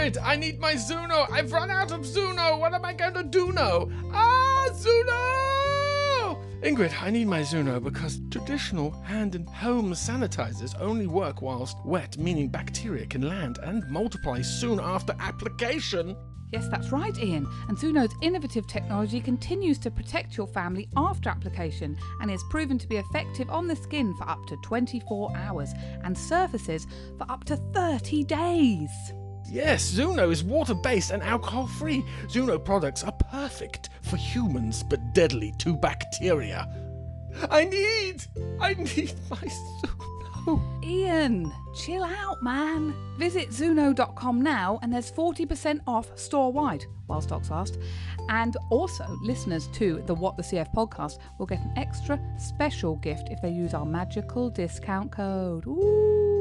Ingrid, I need my Zoono. I've run out of Zoono. What am I going to do now? Ah, Zoono! Ingrid, I need my Zoono because traditional hand and home sanitizers only work whilst wet, meaning bacteria can land and multiply soon after application. Yes, that's right, Ian. And Zoono's innovative technology continues to protect your family after application and is proven to be effective on the skin for up to 24 hours and surfaces for up to 30 days. Yes, Zoono is water based and alcohol free. Zoono products are perfect for humans but deadly to bacteria. I need, I need my Zoono. Ian, chill out, man. Visit Zoono.com now and there's 40% off store wide while stocks last. And also, listeners to the What the CF podcast will get an extra special gift if they use our magical discount code. Ooh.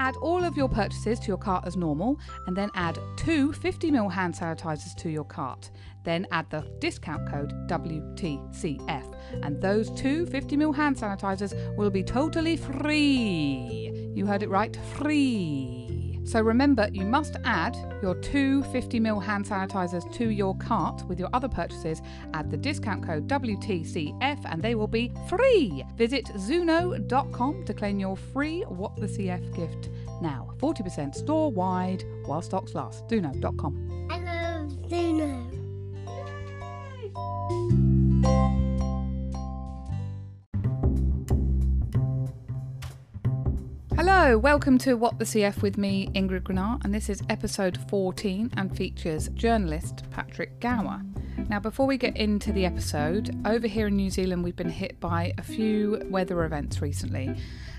Add all of your purchases to your cart as normal and then add two 50ml hand sanitizers to your cart. Then add the discount code WTCF, and those two 50ml hand sanitizers will be totally free. You heard it right, free. So remember, you must add your two 50ml hand sanitizers to your cart with your other purchases. Add the discount code WTCF and they will be free. Visit Zoono.com to claim your free What the CF gift now. 40% store wide while stocks last. Zoono.com. I love Zoono. Hello, welcome to What the CF with me, Ingrid Grenard, and this is episode 14 and features journalist Patrick Gower. Now, before we get into the episode, over here in New Zealand, we've been hit by a few weather events recently,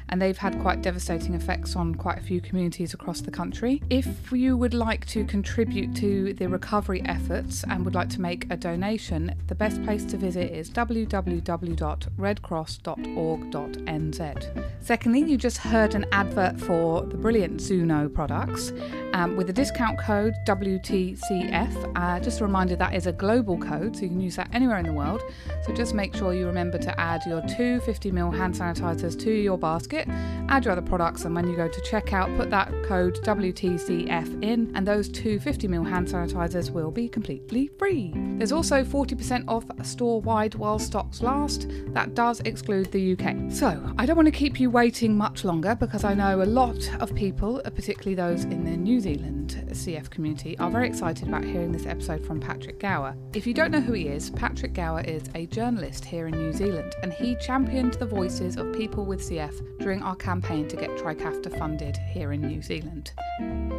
and they've had quite devastating effects on quite a few communities across the country. If you would like to contribute to the recovery efforts and would like to make a donation, the best place to visit is www.redcross.org.nz. Secondly, you just heard an advert for the brilliant Zoono products um, with the discount code WTCF. Uh, just a reminder that is a global code, so you can use that anywhere in the world. So just make sure you remember to add your two 50ml hand sanitizers to your basket, add your other products, and when you go to checkout, put that code WTCF in, and those two 50ml hand sanitizers will be completely free. There's also 40% off store wide while stocks last. That does exclude the UK. So I don't want to keep you waiting much longer because I know a lot of people, particularly those in the New Zealand CF community, are very excited about hearing this episode from Patrick Gower. If you don't know who he is, Patrick Gower is a journalist here in New Zealand and he championed the voices of people with CF during our campaign to get Trikafta funded here in New Zealand.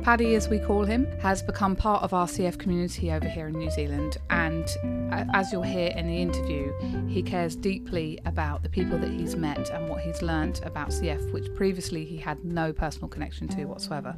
Paddy, as we call him, has become part of our CF community over here in New Zealand, and as you'll hear in the interview, he cares deeply about the people that he's met and what he's learnt about CF, which previously he had no personal connection to whatsoever.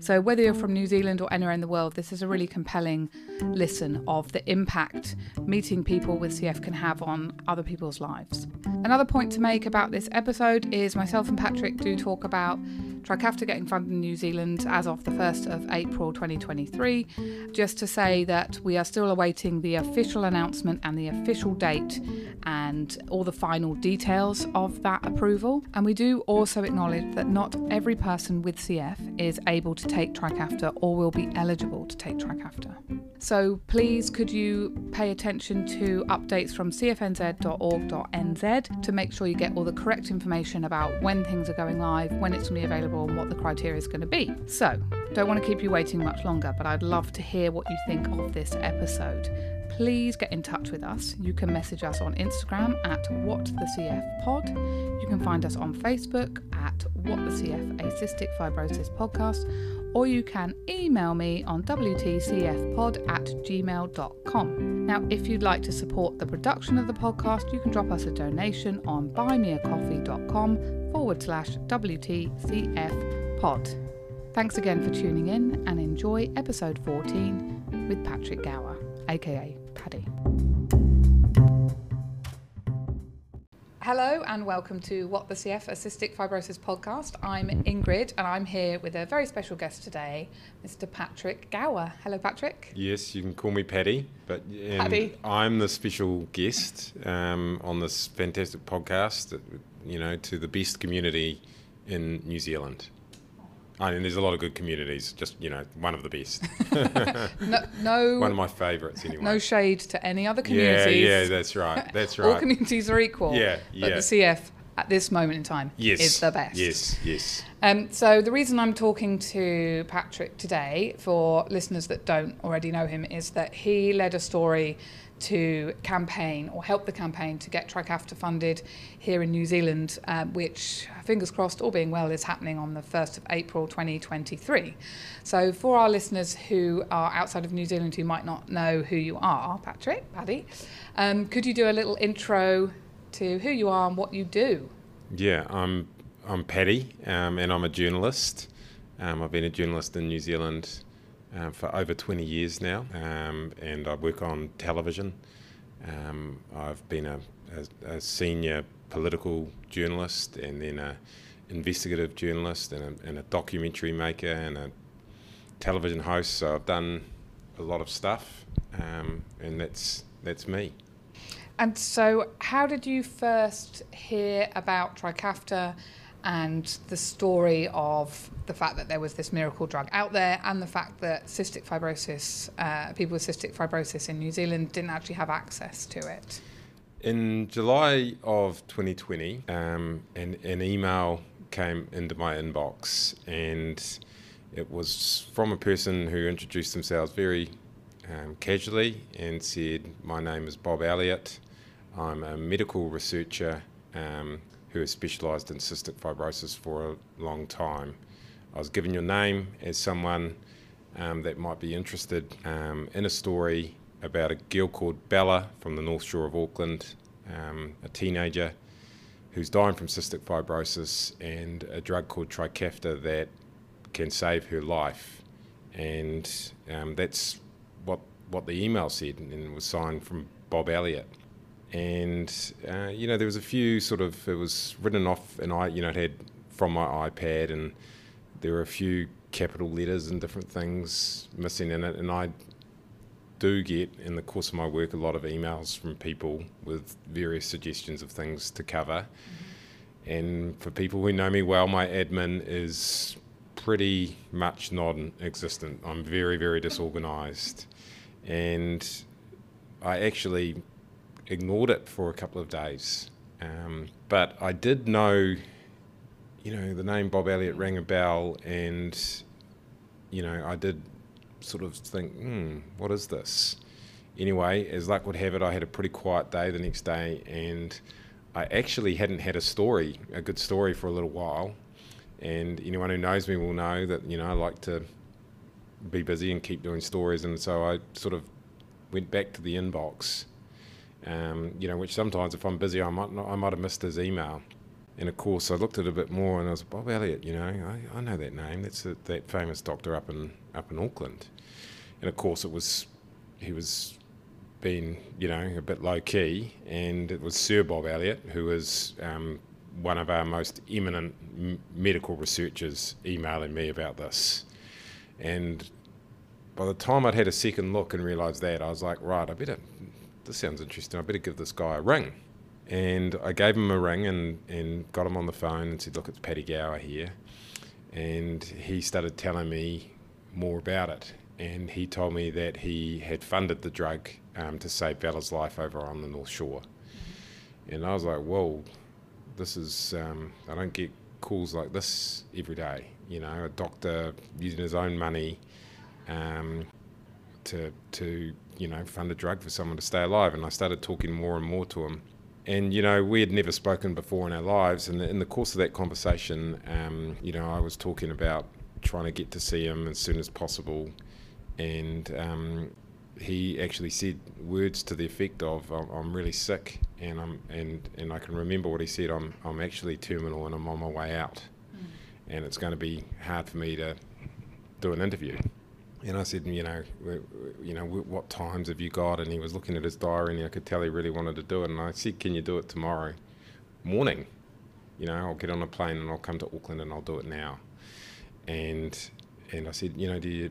So, whether you're from mm. New Zealand or anywhere in the world, this is a really compelling listen of the impact meeting people with CF can have on other people's lives. Another point to make about this episode is myself and Patrick do talk about Trikafta getting funded in New Zealand as of the 1st of April 2023. Just to say that we are still awaiting the official announcement and the official date and all the final details of that approval. And we do also acknowledge that not every person with CF is able to take Trikafta or will be eligible to take Trikafta. So please could you pay attention to updates from cfnz.org.nz to make sure you get all the correct information about when things are going live, when it's going to be available, and what the criteria is going to be. So, don't want to keep you waiting much longer, but I'd love to hear what you think of this episode. Please get in touch with us. You can message us on Instagram at WhatTheCFPod. You can find us on Facebook at A Cystic Fibrosis Podcast, or you can email me on WTCFpod at gmail.com. Now, if you'd like to support the production of the podcast, you can drop us a donation on buymeacoffee.com forward slash WTCFpod. Thanks again for tuning in and enjoy episode 14 with Patrick Gower, aka Paddy. Hello and welcome to What the CF, a Cystic Fibrosis podcast. I'm Ingrid and I'm here with a very special guest today, Mr. Patrick Gower. Hello, Patrick. Yes, you can call me Paddy, but um, Paddy. I'm the special guest um, on this fantastic podcast. You know, to the best community in New Zealand. I mean, there's a lot of good communities. Just you know, one of the best. No, no, one of my favourites, anyway. no shade to any other communities. yeah, yeah, that's right. That's All right. communities are equal. Yeah, But yeah. the CF at this moment in time yes, is the best. Yes, yes. Um, so the reason I'm talking to Patrick today, for listeners that don't already know him, is that he led a story to campaign or help the campaign to get Trikafta funded here in New Zealand, um, which, fingers crossed, all being well, is happening on the 1st of April 2023. So for our listeners who are outside of New Zealand who might not know who you are, Patrick, Paddy, um, could you do a little intro to who you are and what you do? Yeah, I'm I'm Paddy, um, and I'm a journalist. Um, I've been a journalist in New Zealand um, for over 20 years now, um, and I work on television. Um, I've been a, a, a senior political journalist, and then a investigative journalist, and a, and a documentary maker, and a television host. So I've done a lot of stuff, and that's that's me. And so, how did you first hear about Trikafta and the story of the fact that there was this miracle drug out there and the fact that cystic fibrosis, uh, people with cystic fibrosis in New Zealand didn't actually have access to it? In July of 2020, um, an, an email came into my inbox, and it was from a person who introduced themselves very um, casually and said, My name is Bob Elliott. I'm a medical researcher um, who has specialised in cystic fibrosis for a long time. I was given your name as someone um, that might be interested um, in a story about a girl called Bella from the North Shore of Auckland, um, a teenager who's dying from cystic fibrosis, and a drug called Trikafta that can save her life. And um, that's what what the email said, and it was signed from Bob Elliott. And uh, you know, there was a few sort of it was written off, and I you know it had from my iPad, and there were a few capital letters and different things missing in it, and I do get in the course of my work a lot of emails from people with various suggestions of things to cover. And for people who know me well, my admin is pretty much non existent. I'm very, very disorganized. And I actually ignored it for a couple of days. Um, but I did know, you know, the name Bob Elliott rang a bell, and, you know, I did sort of think, hmm, what is this? Anyway, as luck would have it, I had a pretty quiet day the next day, and I actually hadn't had a story, a good story, for a little while. And anyone who knows me will know that you know I like to be busy and keep doing stories, and so I sort of went back to the inbox. Um, you know, which sometimes if I'm busy, I might not, I might have missed his email. And of course, I looked at it a bit more, and I was Bob Elliott. You know, I, I know that name. That's a, that famous doctor up in up in Auckland. And of course, it was he was being you know a bit low key, and it was Sir Bob Elliott, who was um, one of our most eminent m- medical researchers, emailing me about this. And by the time I'd had a second look and realised that, I was like, right, I better. This sounds interesting. I better give this guy a ring. And I gave him a ring and, and got him on the phone and said, look, it's Paddy Gower here. And he started telling me more about it. And he told me that he had funded the drug um, to save Bella's life over on the North Shore. And I was like, whoa, this is, um, I don't get calls like this every day. You know, a doctor using his own money um, to, to, you know, fund a drug for someone to stay alive. And I started talking more and more to him. And, you know, we had never spoken before in our lives. And in the course of that conversation, um, you know, I was talking about trying to get to see him as soon as possible. And um, he actually said words to the effect of, "I'm, really sick," and I'm and and I can remember what he said. I'm I'm actually terminal, and I'm on my way out, and it's going to be hard for me to do an interview. And I said, you know, you know, what times have you got? And he was looking at his diary, and I could tell he really wanted to do it. And I said, can you do it tomorrow morning? You know, I'll get on a plane and I'll come to Auckland and I'll do it now. And and I said, you know, do you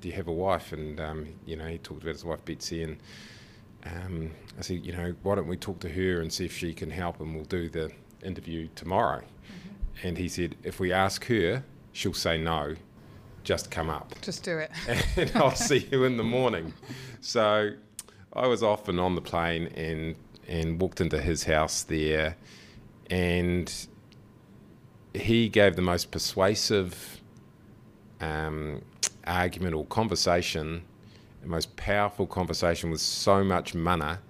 do you have a wife? And um, you know, he talked about his wife Betsy, and um, I said, you know, why don't we talk to her and see if she can help, and we'll do the interview tomorrow. And he said, if we ask her, she'll say no. Just come up, Just do it. and I'll see you in the morning. So I was off and on the plane, and and walked into his house there, and he gave the most persuasive um, argument or conversation, the most powerful conversation with so much mana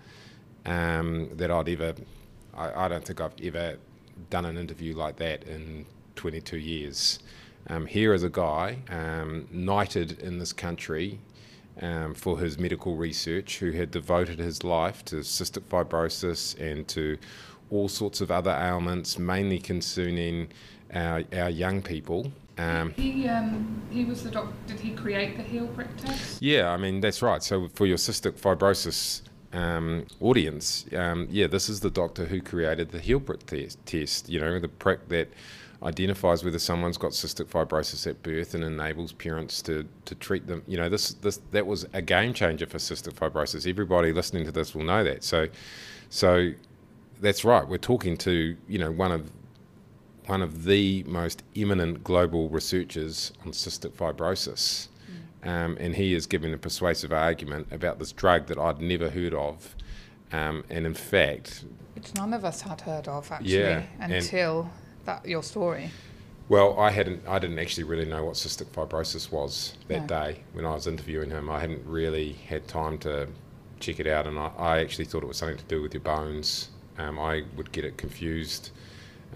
um, that I'd ever. I, I don't think I've ever done an interview like that in 22 years. Um, here is a guy um, knighted in this country um, for his medical research who had devoted his life to cystic fibrosis and to all sorts of other ailments, mainly concerning our, our young people. Um, He um, he was the doc. Did he create the heel prick test? yeah, I mean, that's right. So, for your cystic fibrosis um, audience, um, yeah, this is the doctor who created the heel prick test, test, you know, the prick that identifies whether someone's got cystic fibrosis at birth and enables parents to, to treat them. You know, this, this that was a game changer for cystic fibrosis. Everybody listening to this will know that. So, so that's right. We're talking to, you know, one of one of the most eminent global researchers on cystic fibrosis. Um, and he is giving a persuasive argument about this drug that I'd never heard of. Um, and in fact, Which none of us had heard of actually Yeah, and- until that your story. well, I hadn't, I didn't actually really know what cystic fibrosis was that No. day when I was interviewing him. I hadn't really had time to check it out, and I, I actually thought it was something to do with your bones. Um, I would get it confused.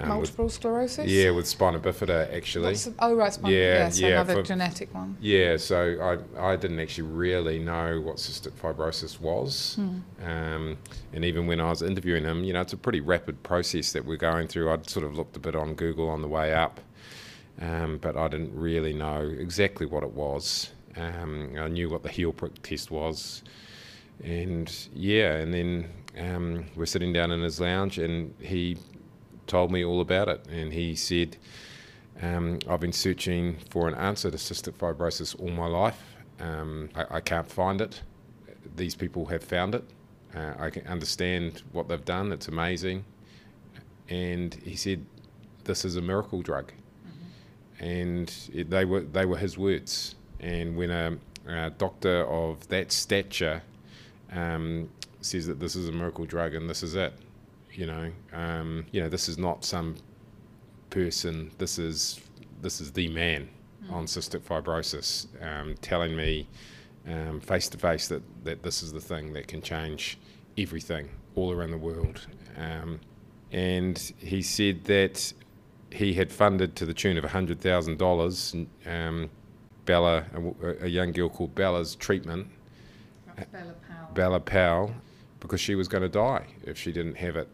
Um, with- Multiple sclerosis. yeah, with spina bifida actually. The- oh right, spine. Yeah, Yeah, so yeah, another for- genetic one. Yeah, so I, I didn't actually really know what cystic fibrosis was. Um, and even when I was interviewing him, you know, it's a pretty rapid process that we're going through. I'd sort of looked a bit on Google on the way up, um, but I didn't really know exactly what it was. Um, I knew what the heel prick test was. And yeah, and then um, we're sitting down in his lounge and he told me all about it. And he said, um, I've been searching for an answer to cystic fibrosis all my life. Um, I, I can't find it. These people have found it. Uh, I can understand what they've done. It's amazing. And he said, "This is a miracle drug." And it, they were they were his words. And when a, a doctor of that stature um, says that this is a miracle drug and this is it, you know, um, you know, this is not some person. This is this is the man on cystic fibrosis um, telling me um, face to face that that this is the thing that can change everything all around the world. Um, and he said that he had funded to the tune of hundred thousand dollars. Um, Bella, a, a young girl called Bella's treatment, Bella Powell. Bella Powell, because she was going to die if she didn't have it.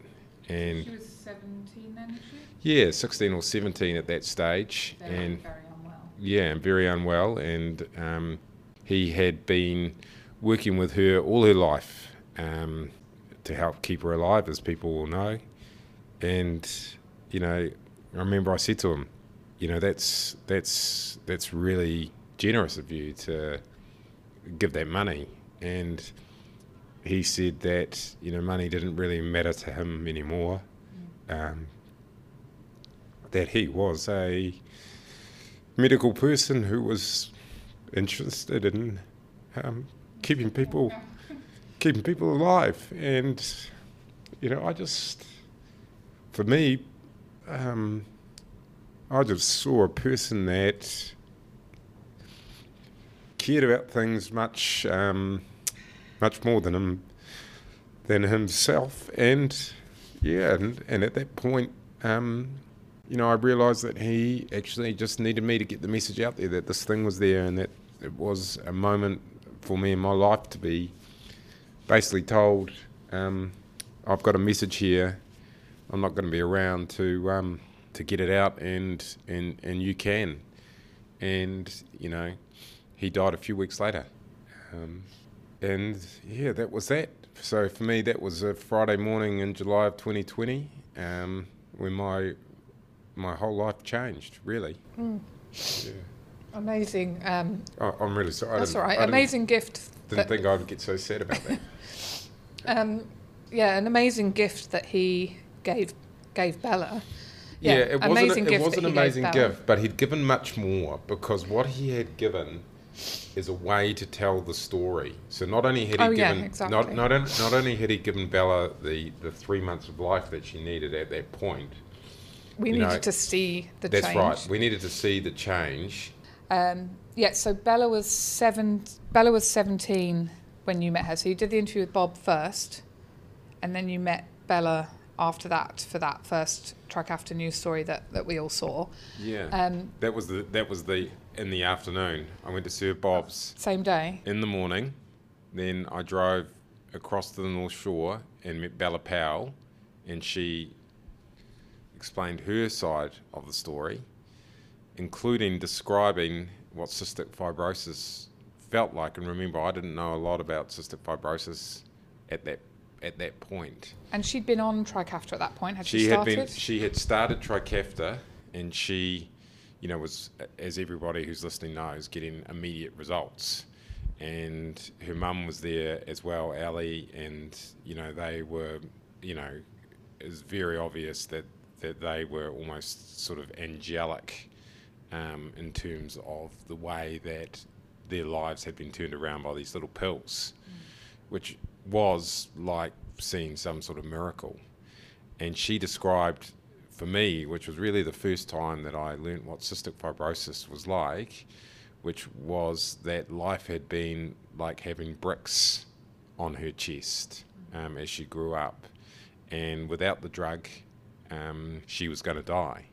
And She was 17 then, was she? yeah, 16 or 17 at that stage, and very unwell. yeah, and very unwell. And um, he had been working with her all her life um, to help keep her alive, as people will know. And you know, I remember I said to him, you know, that's that's that's really generous of you to give that money. And he said that you know money didn't really matter to him anymore. Um, that he was a medical person who was interested in um, keeping people keeping people alive, and you know, I just for me, um, I just saw a person that cared about things much um, much more than him than himself, and yeah, and, and at that point. Um, you know, I realised that he actually just needed me to get the message out there that this thing was there and that it was a moment for me in my life to be basically told, um, I've got a message here. I'm not going to be around to um, to get it out, and and and you can. And you know, he died a few weeks later, um, and yeah, that was that. So for me, that was a Friday morning in July of 2020, um, when my my whole life changed. Really, yeah. Amazing. Um, I, I'm really sorry. I that's all right. Amazing gift. Didn't think I'd get so sad about that. um, yeah, an amazing gift that he gave gave Bella. Yeah, Yeah, it was amazing an, it gift was an amazing gift, but he'd given much more because what he had given is a way to tell the story. So not only had he Oh, yeah, given exactly. not not, not only had he given Bella the, the three months of life that she needed at that point. We needed know, to see the change. That's change. right. We needed to see the change. Um, yeah, so Bella was seven. Bella was seventeen when you met her. So you did the interview with Bob first, and then you met Bella after that for that first Trikafta news story that, that we all saw. Yeah. Um, that was the that was the in the afternoon. I went to Sir Bob's same day. in the morning. Then I drove across to the North Shore and met Bella Powell, and she explained her side of the story, including describing what cystic fibrosis felt like. And remember, I didn't know a lot about cystic fibrosis at that at that point. And she'd been on Trikafta at that point. Had she, She had started? been she had started Trikafta, and she, you know, was as everybody who's listening knows, getting immediate results. And her mum was there as well, Ali, and you know they were, you know, it was very obvious that that they were almost sort of angelic um, in terms of the way that their lives had been turned around by these little pills, which was like seeing some sort of miracle and she described for me, which was really the first time that I learnt what cystic fibrosis was like, which was that life had been like having bricks on her chest um, as she grew up, and without the drug, um, she was going to die,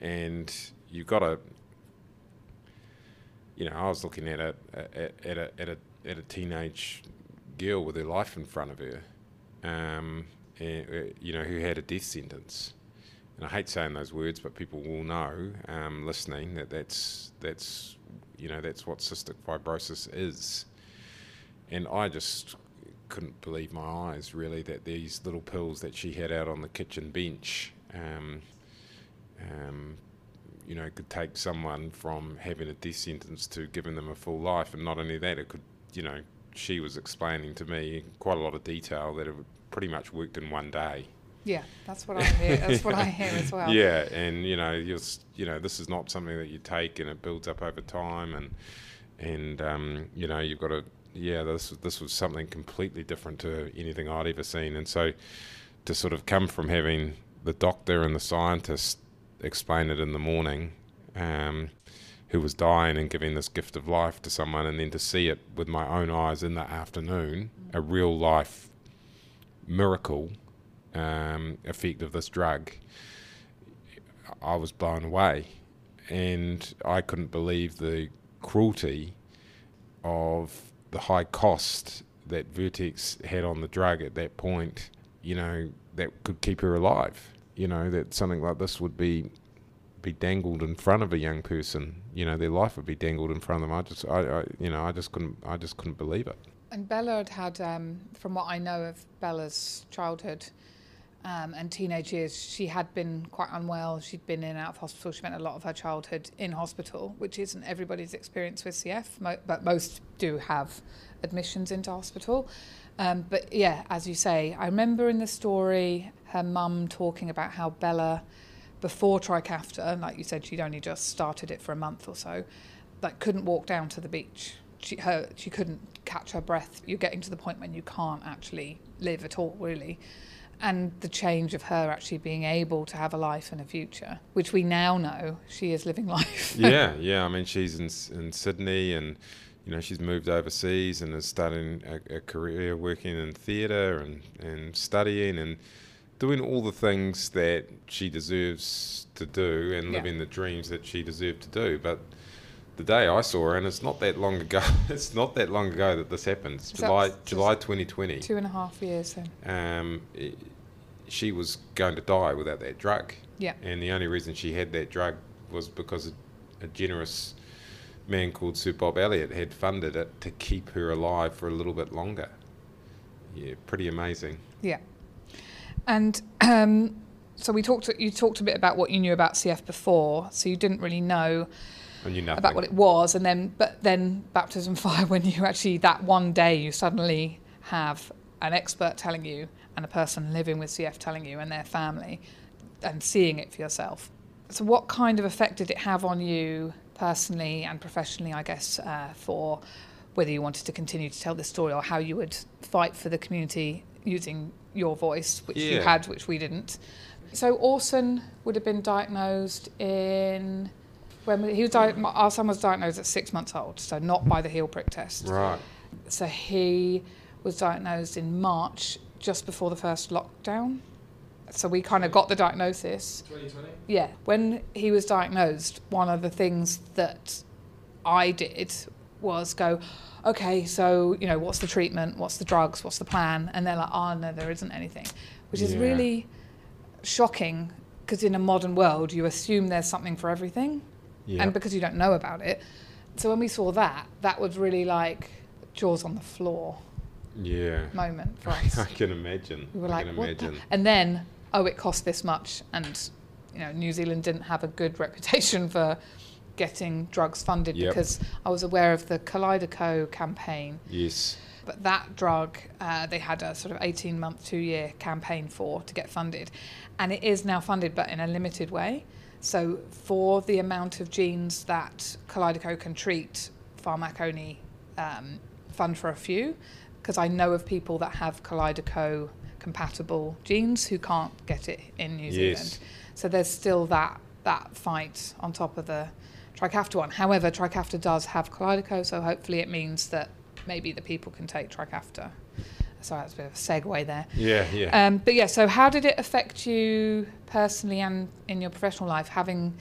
and you've got to. You know, I was looking at a at, at a at a at a teenage girl with her life in front of her, um, and, uh, you know, who had a death sentence. And I hate saying those words, but people will know, um, listening, that that's that's you know that's what cystic fibrosis is. And I just couldn't believe my eyes, really, that these little pills that she had out on the kitchen bench, um, um, you know, could take someone from having a death sentence to giving them a full life. And not only that, it could, you know, she was explaining to me in quite a lot of detail that it pretty much worked in one day. Yeah, that's what I hear. That's what I hear as well. Yeah, and you know, you're, you know, this is not something that you take and it builds up over time, and and um, you know, you've got to, yeah, this this was something completely different to anything I'd ever seen, and so to sort of come from having the doctor and the scientist explain it in the morning, um, who was dying and giving this gift of life to someone, and then to see it with my own eyes in the afternoon, a real life miracle um, effect of this drug, I was blown away, and I couldn't believe the cruelty of the high cost that Vertex had on the drug at that point. You know that could keep her alive. You know that something like this would be be dangled in front of a young person. You know their life would be dangled in front of them. I just, I, I you know, I just couldn't, I just couldn't believe it. And Bella had had, um, from what I know of Bella's childhood um, and teenage years, she had been quite unwell. She'd been in and out of hospital. She spent a lot of her childhood in hospital, which isn't everybody's experience with CF, mo- but most do have admissions into hospital. Um, but yeah, as you say, I remember in the story her mum talking about how Bella, before Trikafta, like you said, she'd only just started it for a month or so, like couldn't walk down to the beach. She her she couldn't catch her breath. You're getting to the point when you can't actually live at all, really. And the change of her actually being able to have a life and a future, which we now know she is living life. yeah, yeah. I mean, she's in in Sydney, and you know, she's moved overseas and is starting a, a career working in theatre and and studying and doing all the things that she deserves to do and Yeah. living the dreams that she deserved to do. But the day I saw her, and it's not that long ago. It's not that long ago that this happened. It's July July 2020. Two and a half years then. Um, i she was going to die without that drug. Yeah. And the only reason she had that drug was because a, a generous man called Sir Bob Elliott had funded it to keep her alive for a little bit longer. Yeah, pretty amazing. Yeah. And um, so we talked. You talked a bit about what you knew about CF before, so you didn't really know I knew nothing. about what it was, and then but then baptism fire when you actually that one day you suddenly have an expert telling you and a person living with CF telling you and their family and seeing it for yourself. So, what kind of effect did it have on you personally and professionally? I guess uh, for whether you wanted to continue to tell this story or how you would fight for the community using your voice, which you had, which we didn't. So Orson would have been diagnosed in when he was di- our son was diagnosed at six months old, so not by the heel prick test. Right. So he was diagnosed in March, just before the first lockdown. So we kind of got the diagnosis. 2020? Yeah, when he was diagnosed, one of the things that I did was go, okay, so you know, what's the treatment? What's the drugs? What's the plan? And they're like, oh no, there isn't anything, which is Yeah. really shocking because in a modern world, you assume there's something for everything, and because you don't know about it. So when we saw that, that was really like jaws on the floor yeah. moment for us. I can imagine. We were I like, can what the-" imagine. And then, oh, it cost this much. And, you know, New Zealand didn't have a good reputation for getting drugs funded Yep. because I was aware of the Kalydeco campaign. Yes. But that drug, uh, they had a sort of 18 month, two year campaign for to get funded. And it is now funded, but in a limited way. So, for the amount of genes that Kalydeco can treat, Pharmac only um, fund for a few. Because I know of people that have Kalydeco compatible genes who can't get it in New Yes. Zealand. So, there's still that, that fight on top of the Trikafta one. However, Trikafta does have Kalydeco, so hopefully it means that maybe the people can take Trikafta. Sorry, that's a bit of a segue there. Yeah, yeah. Um, but yeah, so how did it affect you personally and in your professional life, having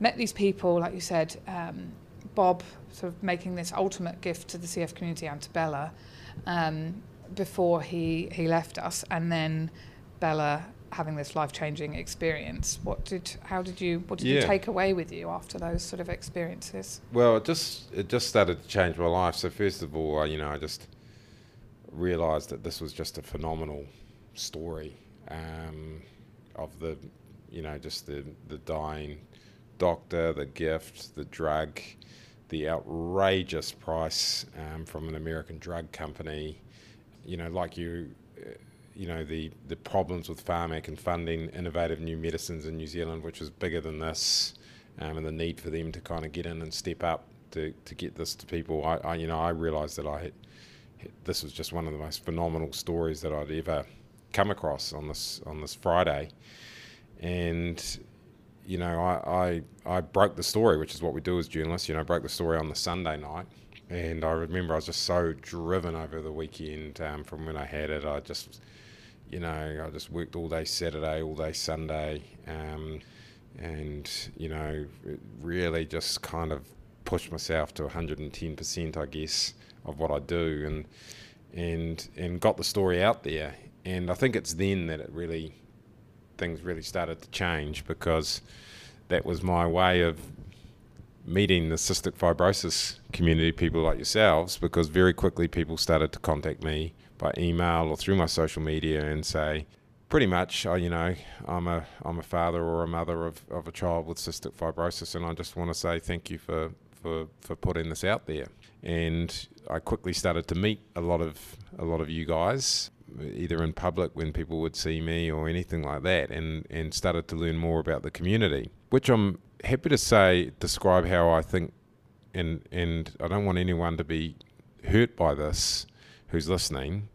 met these people, like you said, um, Bob sort of making this ultimate gift to the CF community and to Bella um, before he, he left us, and then Bella having this life changing experience. What did how did you what did you take away with you after those sort of experiences? Well, it just it just started to change my life. So first of all, I, you know, I just realised that this was just a phenomenal story um, of the, you know, just the the dying doctor, the gift, the drug, the outrageous price um, from an American drug company. You know, like you. You know the, the problems with Pharmac and funding innovative new medicines in New Zealand, which was bigger than this, um, and the need for them to kind of get in and step up to, to get this to people. I, I you know I realised that I had, this was just one of the most phenomenal stories that I'd ever come across on this on this Friday, and you know I, I I broke the story, which is what we do as journalists. You know, broke the story on the Sunday night, and I remember I was just so driven over the weekend um, from when I had it. I just you know, I just worked all day Saturday, all day Sunday, um, and you know, really just kind of pushed myself to 110%, I guess, of what I do, and and and got the story out there. And I think it's then that it really things really started to change because that was my way of meeting the cystic fibrosis community, people like yourselves, because very quickly people started to contact me by email or through my social media and say, pretty much, uh, you know, I'm a I'm a father or a mother of, of a child with cystic fibrosis, and I just want to say thank you for, for, for putting this out there. And I quickly started to meet a lot of a lot of you guys, either in public when people would see me or anything like that, and and started to learn more about the community, which I'm happy to say describe how I think, and and I don't want anyone to be hurt by this who's listening,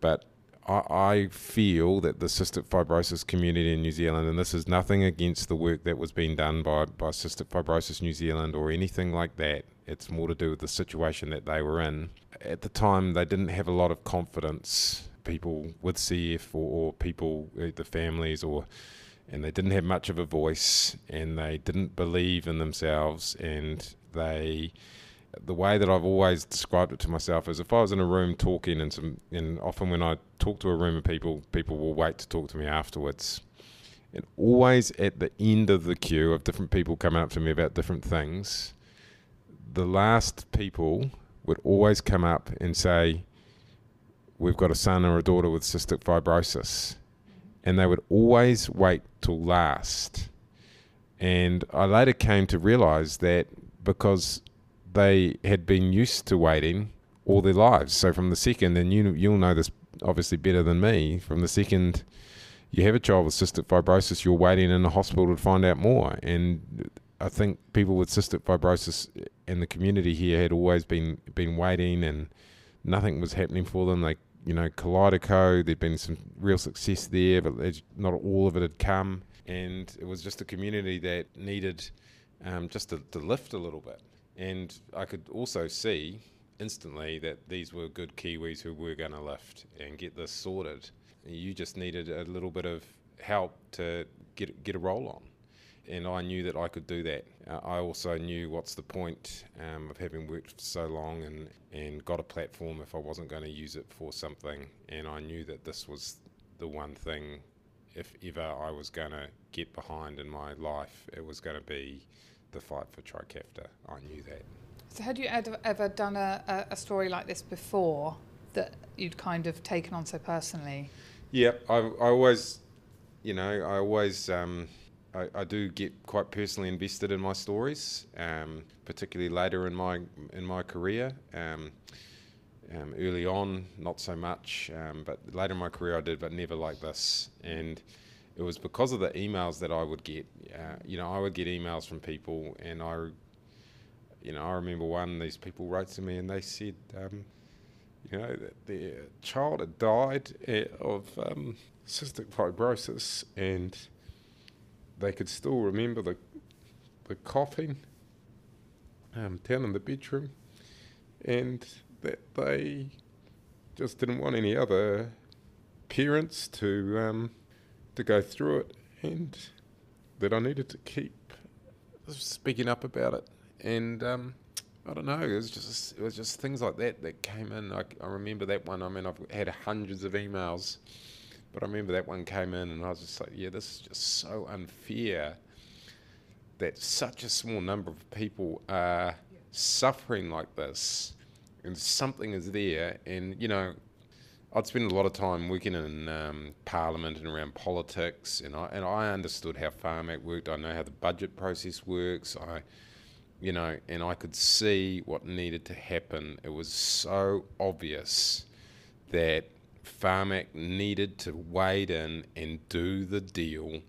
but I, feel that the cystic fibrosis community in New Zealand, and this is nothing against the work that was being done by, by Cystic Fibrosis New Zealand or anything like that. It's more to do with the situation that they were in. At the time, they didn't have a lot of confidence, people with CF or, or people, uh, the families, or and they didn't have much of a voice, and they didn't believe in themselves, and they the way that I've always described it to myself is if I was in a room talking and some and often when I talk to a room of people, people will wait to talk to me afterwards. And always at the end of the queue of different people coming up to me about different things, the last people would always come up and say, We've got a son or a daughter with cystic fibrosis. And they would always wait till last. And I later came to realize that because they had been used to waiting all their lives. So from the second, and you you'll know this obviously better than me. From the second you have a child with cystic fibrosis, you're waiting in the hospital to find out more. And I think people with cystic fibrosis in the community here had always been been waiting, and nothing was happening for them. Like you know, Kaleido, there'd been some real success there, but not all of it had come, and it was just a community that needed um, just to, to lift a little bit. And I could also see instantly that these were good Kiwis who were going to lift and get this sorted. You just needed a little bit of help to get get a roll on and I knew that I could do that. Uh, I also knew what's the point um, of having worked so long and, and got a platform if I wasn't going to use it for something. And I knew that this was the one thing, if ever I was going to get behind in my life, it was going to be the fight for Trikafta. I knew that. So, had you ever, ever done a, a story like this before that you'd kind of taken on so personally? Yeah, I, I always, you know, I always. Um, I, I, do get quite personally invested in my stories, um, particularly later in my in my career. Um, um, early on, not so much, um, but later in my career I did, but never like this. And it was because of the emails that I would get. Uh, you know, I would get emails from people, and I, you know, I remember one. These people wrote to me, and they said, um, you know, that their child had died eh, of um, cystic fibrosis, and they could still remember the the coughing um, down in the bedroom, and that they just didn't want any other parents to um, to go through it, and that I needed to keep speaking up about it. And um, I don't know, it was just it was just things like that that came in. I, I remember that one. I mean, I've had hundreds of emails but I remember that one came in, and I was just like, yeah, this is just so unfair that such a small number of people are suffering like this, and something is there. And, you know, I'd spend a lot of time working in um, Parliament and around politics, and I, and I understood how Pharmac worked. I know how the budget process works. I, you know, and I could see what needed to happen. It was so obvious that Pharmac needed to wade in and do the deal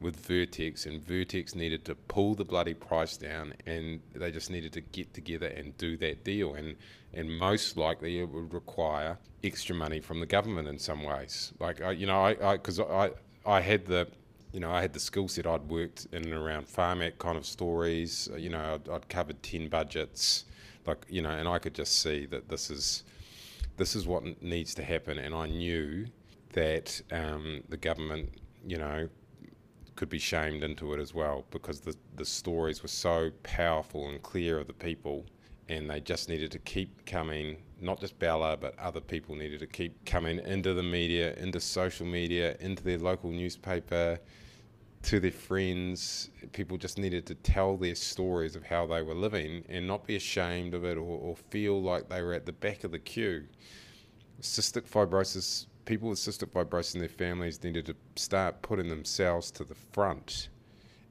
with Vertex, and Vertex needed to pull the bloody price down, and they just needed to get together and do that deal. And and most likely it would require extra money from the government in some ways. Like I, you know, I because I, I I had the you know, I had the skill set. I'd worked in and around Pharmac kind of stories. You know, I'd, I'd covered ten budgets, like you know, and I could just see that this is this is what needs to happen. And I knew that um, the government, you know, could be shamed into it as well because the, the stories were so powerful and clear of the people and they just needed to keep coming not just Bella but other people needed to keep coming into the media into social media into their local newspaper to their friends. People just needed to tell their stories of how they were living and not be ashamed of it or, or feel like they were at the back of the queue. Cystic fibrosis, people with cystic fibrosis and their families needed to start putting themselves to the front.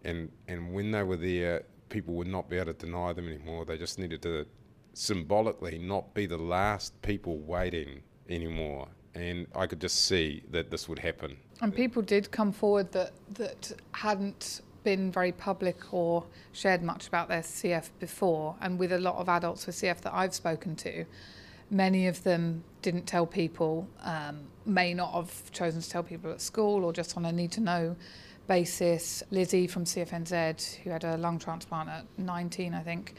And, and when they were there, people would not be able to deny them anymore. They just needed to symbolically not be the last people waiting anymore. And I could just see that this would happen. And people did come forward that, that hadn't been very public or shared much about their CF before. And with a lot of adults with CF that I've spoken to, Many of them didn't tell people, um, may not have chosen to tell people at school or just on a need to know basis. Lizzie from CFNZ, who had a lung transplant at 19, I think,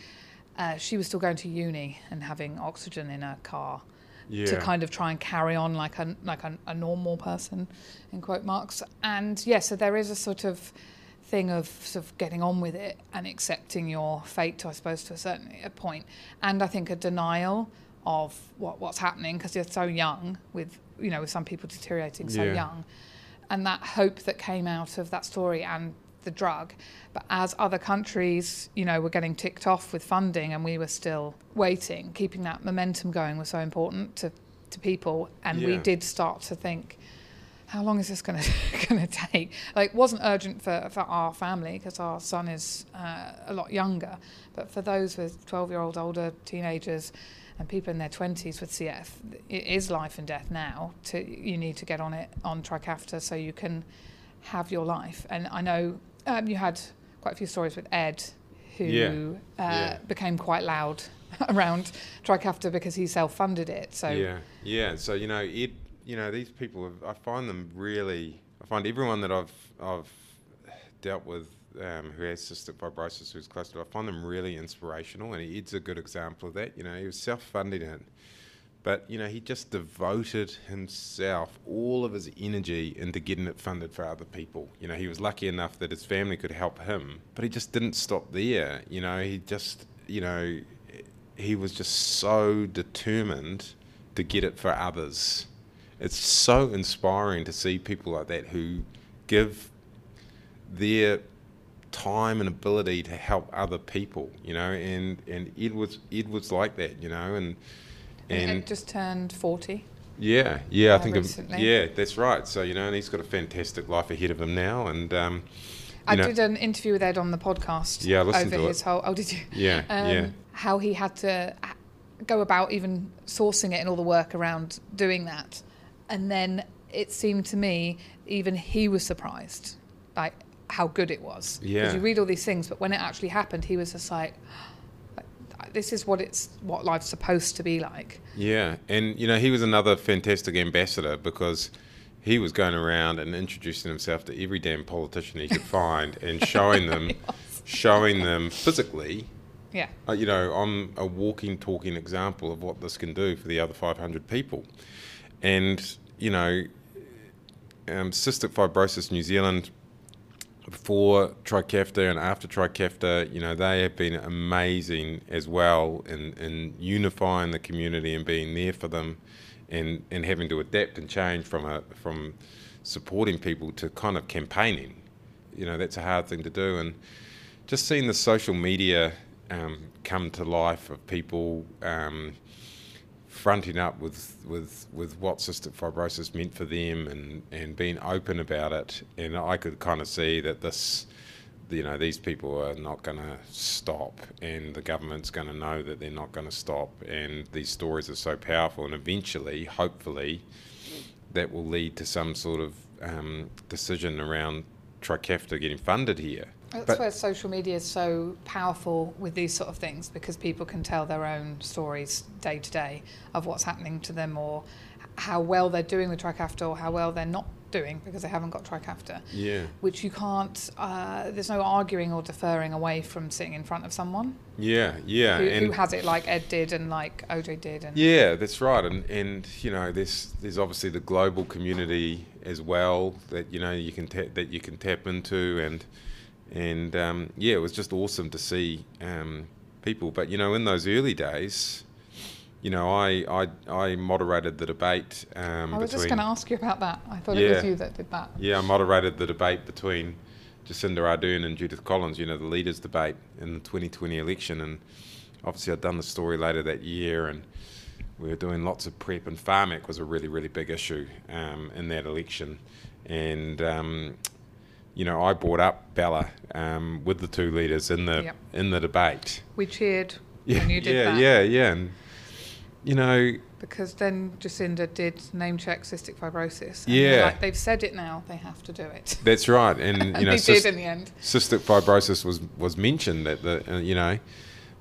uh, she was still going to uni and having oxygen in her car. Yeah. to kind of try and carry on like a like a, a, normal person, in quote marks. And yeah, so there is a sort of thing of sort of getting on with it and accepting your fate, I suppose, to a certain a point. And I think a denial of what, what's happening because you're so young with you know with some people deteriorating so yeah. young and that hope that came out of that story and the drug but as other countries you know were getting ticked off with funding and we were still waiting keeping that momentum going was so important to, to people and yeah. we did start to think how long is this going to going to take? Like, it wasn't urgent for, for our family because our son is uh, a lot younger, but for those with 12 year old older teenagers, and people in their 20s with CF, it is life and death now. To you need to get on it on Trikafta so you can have your life. And I know um, you had quite a few stories with Ed, who Yeah. Uh, Yeah. became quite loud around Trikafta because he self-funded it. So yeah, yeah. So you know, it, you know, these people, have, I find them really. I find everyone that I've I've dealt with um, who has cystic fibrosis, who's close to, it, I find them really inspirational, and Ed's a good example of that. You know, he was self-funding it, but you know, he just devoted himself, all of his energy, into getting it funded for other people. You know, he was lucky enough that his family could help him, but he just didn't stop there. You know, he just, you know, he was just so determined to get it for others. It's so inspiring to see people like that who give their time and ability to help other people, you know, and, and Ed was Ed was like that, you know, and and and just turned 40. yeah, yeah, I uh, think, of, recently. yeah, that's right. So you know, and he's got a fantastic life ahead of him now, and um, I know, did an interview with Ed on the podcast. Yeah, I listened over to his it. whole. Oh, did you? yeah, um, yeah, how he had to go about even sourcing it and all the work around doing that. And then it seemed to me, even he was surprised, like how good it was. Yeah. Because you read all these things, but when it actually happened, he was just like, "This is what it's what life's supposed to be like." yeah, and you know, he was another fantastic ambassador because. He was going around and introducing himself to every damn politician he could find and showing them, showing them physically Yeah. uh, you know, I'm a walking, talking example of what this can do for the other 500 people. And, you know, um, Cystic Fibrosis New Zealand, before Trikafta and after Trikafta, you know, they have been amazing as well in, in unifying the community and being there for them and, and having to adapt and change from a, from supporting people to kind of campaigning. You know, that's a hard thing to do. And just seeing the social media um, come to life of people um, fronting up with, with, with what cystic fibrosis meant for them and, and being open about it. And I could kind of see that this, you know, these people are not going to stop and the government's going to know that they're not going to stop. And these stories are so powerful. And eventually, hopefully, that will lead to some sort of um, decision around Trikafta getting funded here. That's But- where social media is so powerful with these sort of things because people can tell their own stories day to day of what's happening to them or how well they're doing with Trikafta or how well they're not doing because they haven't got Trikafta, Yeah. which you can't, uh, there's no arguing or deferring away from sitting in front of someone Yeah, yeah, who, and who has it like Ed did and like OJ did. And yeah, that's right, and and you know, there's there's obviously the global community as well that you know you can ta- that you can tap into, and and um, yeah, it was just awesome to see um, people. But you know, in those early days, you know, I I, I moderated the debate. Um, I was just going to ask you about that. I thought it was you that did that. Yeah, I moderated the debate between Jacinda Ardern and Judith Collins, you know, the leaders' debate in the 2020 election. And obviously, I'd done the story later that year, and we were doing lots of prep, and Pharmac was a really, really big issue um, in that election. And, um, you know, I brought up Bella um, with the two leaders in the Yep. in the debate. We cheered Yeah, when you did yeah, that. yeah, yeah. And, you know, Because then Jacinda did name check cystic fibrosis. Yeah. Like they've said it now, they have to do it. that's right. And, And you know, they cyst- did in the end. cystic fibrosis was was mentioned at the uh, you know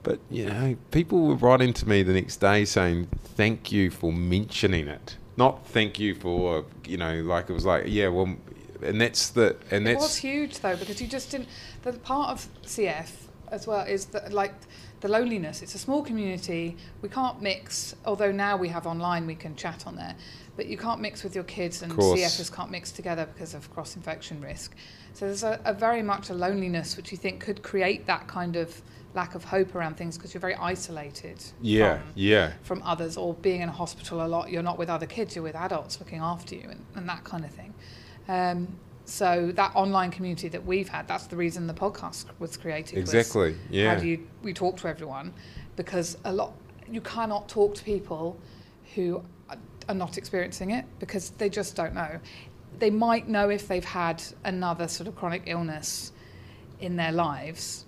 but you know people were writing to me the next day saying thank you for mentioning it not thank you for you know like it was like yeah well and that's the and It was huge though because you just didn't. The part of CF as well is that like the loneliness. It's a small community. We can't mix. Although now we have online, we can chat on there. But you can't mix with your kids, and. CFs can't mix together because of cross infection risk. So there's a, a very much a loneliness which you think could create that kind of lack of hope around things because you're very isolated. yeah from, yeah from others or being in a hospital a lot you're not with other kids you're with adults looking after you and, and that kind of thing um, so that online community that we've had that's the reason the podcast was created was exactly yeah. how do you we talk to everyone? Because a lot you cannot talk to people who are- are not experiencing it because they just don't know. They might know if they've had another sort of chronic illness in their lives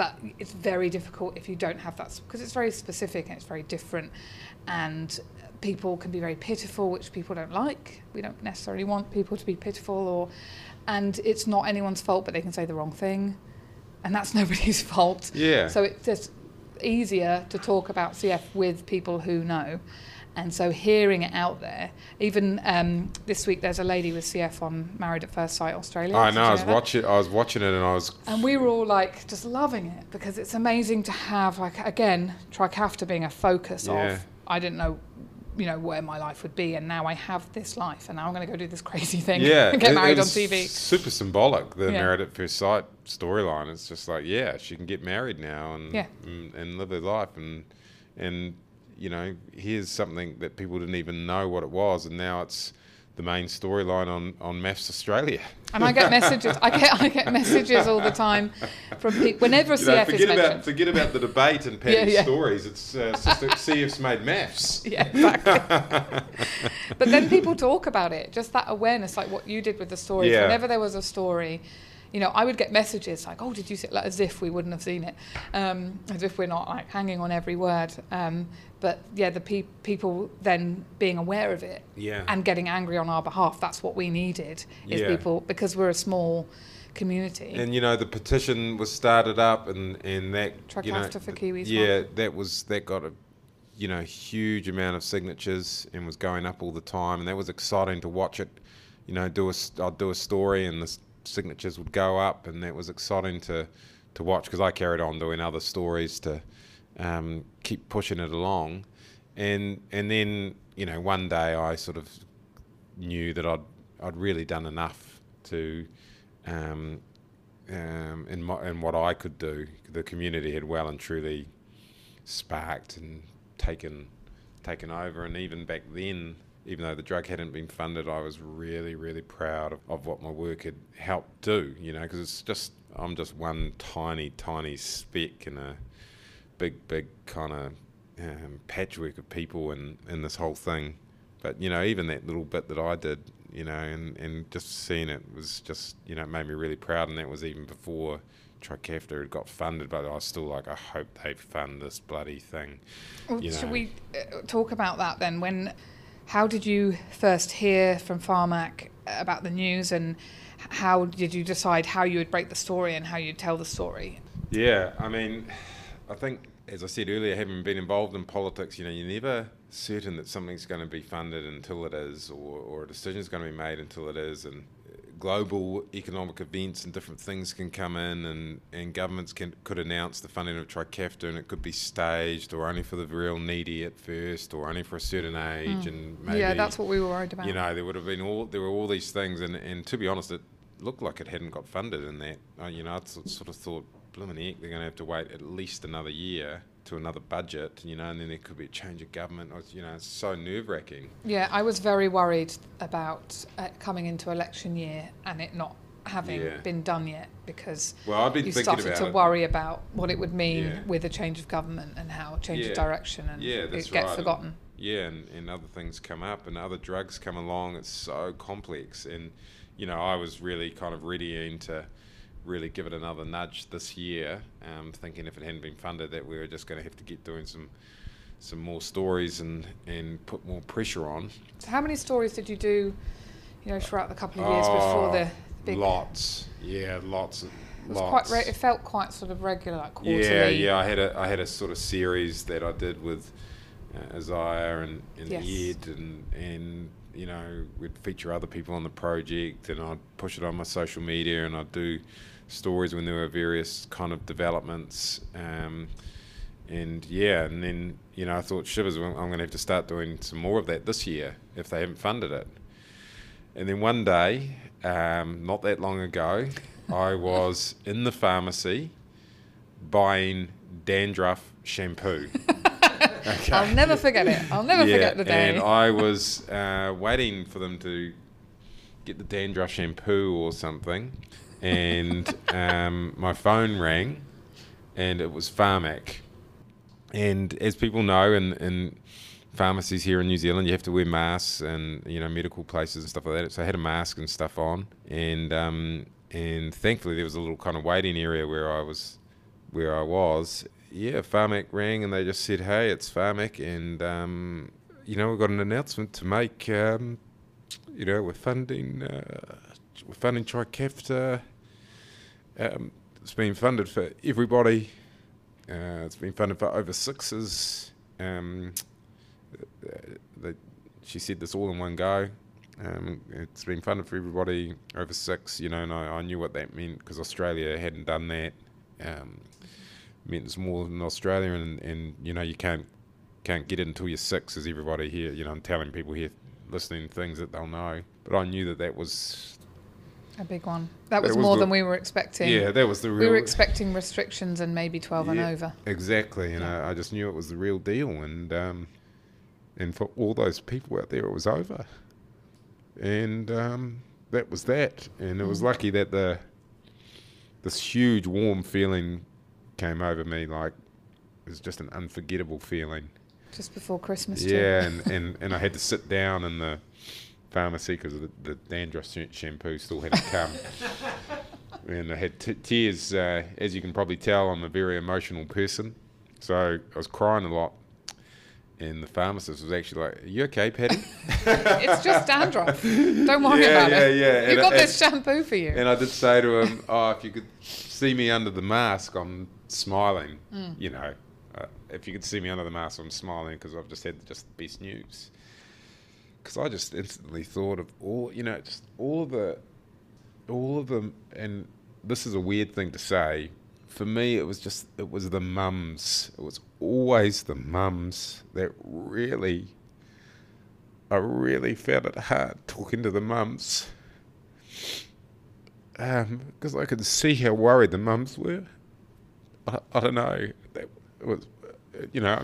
but it's very difficult if you don't have that because it's very specific and it's very different, and people can be very pitiful, which people don't like. We don't necessarily want people to be pitiful, or and it's not anyone's fault, but they can say the wrong thing, and that's nobody's fault. Yeah. So it's just easier to talk about CF with people who know. And so hearing it out there, even um, this week, there's a lady with CF on Married at First Sight Australia. I know. I was watching. I was watching it, and I was. And we were all like just loving it because it's amazing to have like again Trikafta being a focus Yeah. of I didn't know you know where my life would be and now I have this life and now I'm going to go do this crazy thing Yeah, and get married it on TV. Super symbolic. The Yeah. Married at First Sight storyline. It's just like, yeah, she can get married now and Yeah. and, and live her life, and and you know, here's something that people didn't even know what it was, and now it's the main storyline on on MAFS Australia. And I get messages. I get I get messages all the time from people whenever a You know, CF is forget mentioned. about forget about the debate and Paddy's yeah. stories. It's, uh, it's just that CF's made MAFS. Yeah, exactly. but then people talk about it, just that awareness, like what you did with the stories. Yeah. Whenever there was a story, you know, I would get messages like, "Oh, did you see?" it?" Like as if we wouldn't have seen it, um, as if we're not like hanging on every word. Um, but yeah, the pe- people then being aware of it Yeah. and getting angry on our behalf. That's what we needed. Is Yeah. people because we're a small community. And you know the petition was started up, and and that you know, for Kiwis, Yeah, that was that got a you know huge amount of signatures and was going up all the time, and that was exciting to watch it. You know, do a I'd do a story, and the s- signatures would go up, and that was exciting to to watch because I carried on doing other stories to um, keep pushing it along, and and then you know one day I sort of knew that I'd I'd really done enough to um, um, in my, in what I could do. The community had well and truly sparked and taken taken over, and even back then, even though the drug hadn't been funded, I was really really proud of, of what my work had helped do. You know, because it's just I'm just one tiny tiny speck in a big big kind of um, patchwork of people in in this whole thing. But you know, even that little bit that I did, you know, and, and just seeing it was just, you know, it made me really proud. And that was even before Trikafta had got funded. But I was still like, I hope they fund this bloody thing. Well, should know. we uh, talk about that then? When, how did you first hear from Pharmac about the news, and how did you decide how you would break the story and how you'd tell the story? Yeah, I mean, I think, as I said earlier, having been involved in politics, you know, you're never certain that something's going to be funded until it is, or, or a decision's going to be made until it is. And global economic events and different things can come in, and, and governments can could announce the funding of Trikafta, and it could be staged, or only for the real needy at first, or only for a certain age, and maybe yeah, that's what we were worried about. you know, there would have been all there were all these things, and, and to be honest, it looked like it hadn't got funded in that. Uh, you know, I sort of thought, blimey heck, they're going to have to wait at least another year to another budget, you know, and then there could be a change of government. Was, you know, it's so nerve wracking. yeah, I was very worried about uh, coming into election year and it not having Yeah. been done yet because Well, I've been you started to it. worry about what it would mean Yeah. with a change of government and how a change Yeah. of direction and it gets right. forgotten. Yeah, and, and other things come up, and other drugs come along. It's so complex, and you know, I was really kind of readying to really give it another nudge this year, um, thinking if it hadn't been funded, that we were just going to have to get doing some some more stories and and put more pressure on. So how many stories did you do, you know, throughout the couple of years before the big? Oh, lots, yeah, lots, It was lots. quite. Re- it felt quite sort of regular, like quarterly. Yeah, yeah. I had a I had a sort of series that I did with uh, Isaiah and, and Yes. Ed and and you know we'd feature other people on the project and I'd push it on my social media and I'd do stories when there were various kind of developments. Um, and yeah, and then you know I thought shivers, I'm going to have to start doing some more of that this year if they haven't funded it. And then one day, um, not that long ago, I was in the pharmacy buying dandruff shampoo. Okay. I'll never forget it. I'll never yeah, forget the day. And I was uh, waiting for them to get the dandruff shampoo or something, and um, my phone rang, and it was Pharmac. And as people know, in, in pharmacies here in New Zealand, you have to wear masks and you know medical places and stuff like that. So I had a mask and stuff on, and um, and thankfully there was a little kind of waiting area where I was where I was, yeah, Pharmac rang and they just said, "Hey, it's Pharmac, and um, you know we've got an announcement to make. Um, you know, we're funding uh, we're funding Trikafta. Um, it's been funded for everybody. Uh, it's been funded for over sixes. Um, the, she said this all in one go. Um, it's been funded for everybody over six, you know, and I, I knew what that meant because Australia hadn't done that. Um, it's more than Australia, and, and you know you can't can't get it until you're six, as everybody here, you know, I'm telling people here, listening things that they'll know. But I knew that that was a big one. That was, was more the- than we were expecting. yeah, that was the real. we were expecting restrictions and maybe 12 and over. Exactly, and I, I just knew it was the real deal, and um, and for all those people out there, it was over, and um, that was that. And it was Mm. lucky that the this huge warm feeling came over me, like it was just an unforgettable feeling. Just before Christmas, too. Yeah, and, and, and I had to sit down in the pharmacy because the, the dandruff shampoo still hadn't come. and I had t- tears. Uh, as you can probably tell, I'm a very emotional person. So I was crying a lot. And the pharmacist was actually like, Are you okay, Paddy? it's just dandruff. Don't worry Yeah, about yeah, it. yeah. You've And- got this shampoo for you. And I did say to him, "Oh, if you could see me under the mask, I'm smiling. Mm. You know, uh, if you could see me under the mask, I'm smiling because I've just had just the best news." Because I just instantly thought of all, you know, just all of the, all of them, and this is a weird thing to say. For me, it was just it was the mums. It was always the mums that really. I really found it hard talking to the mums because I could see how worried the mums were. I, I don't know. That was, you know, I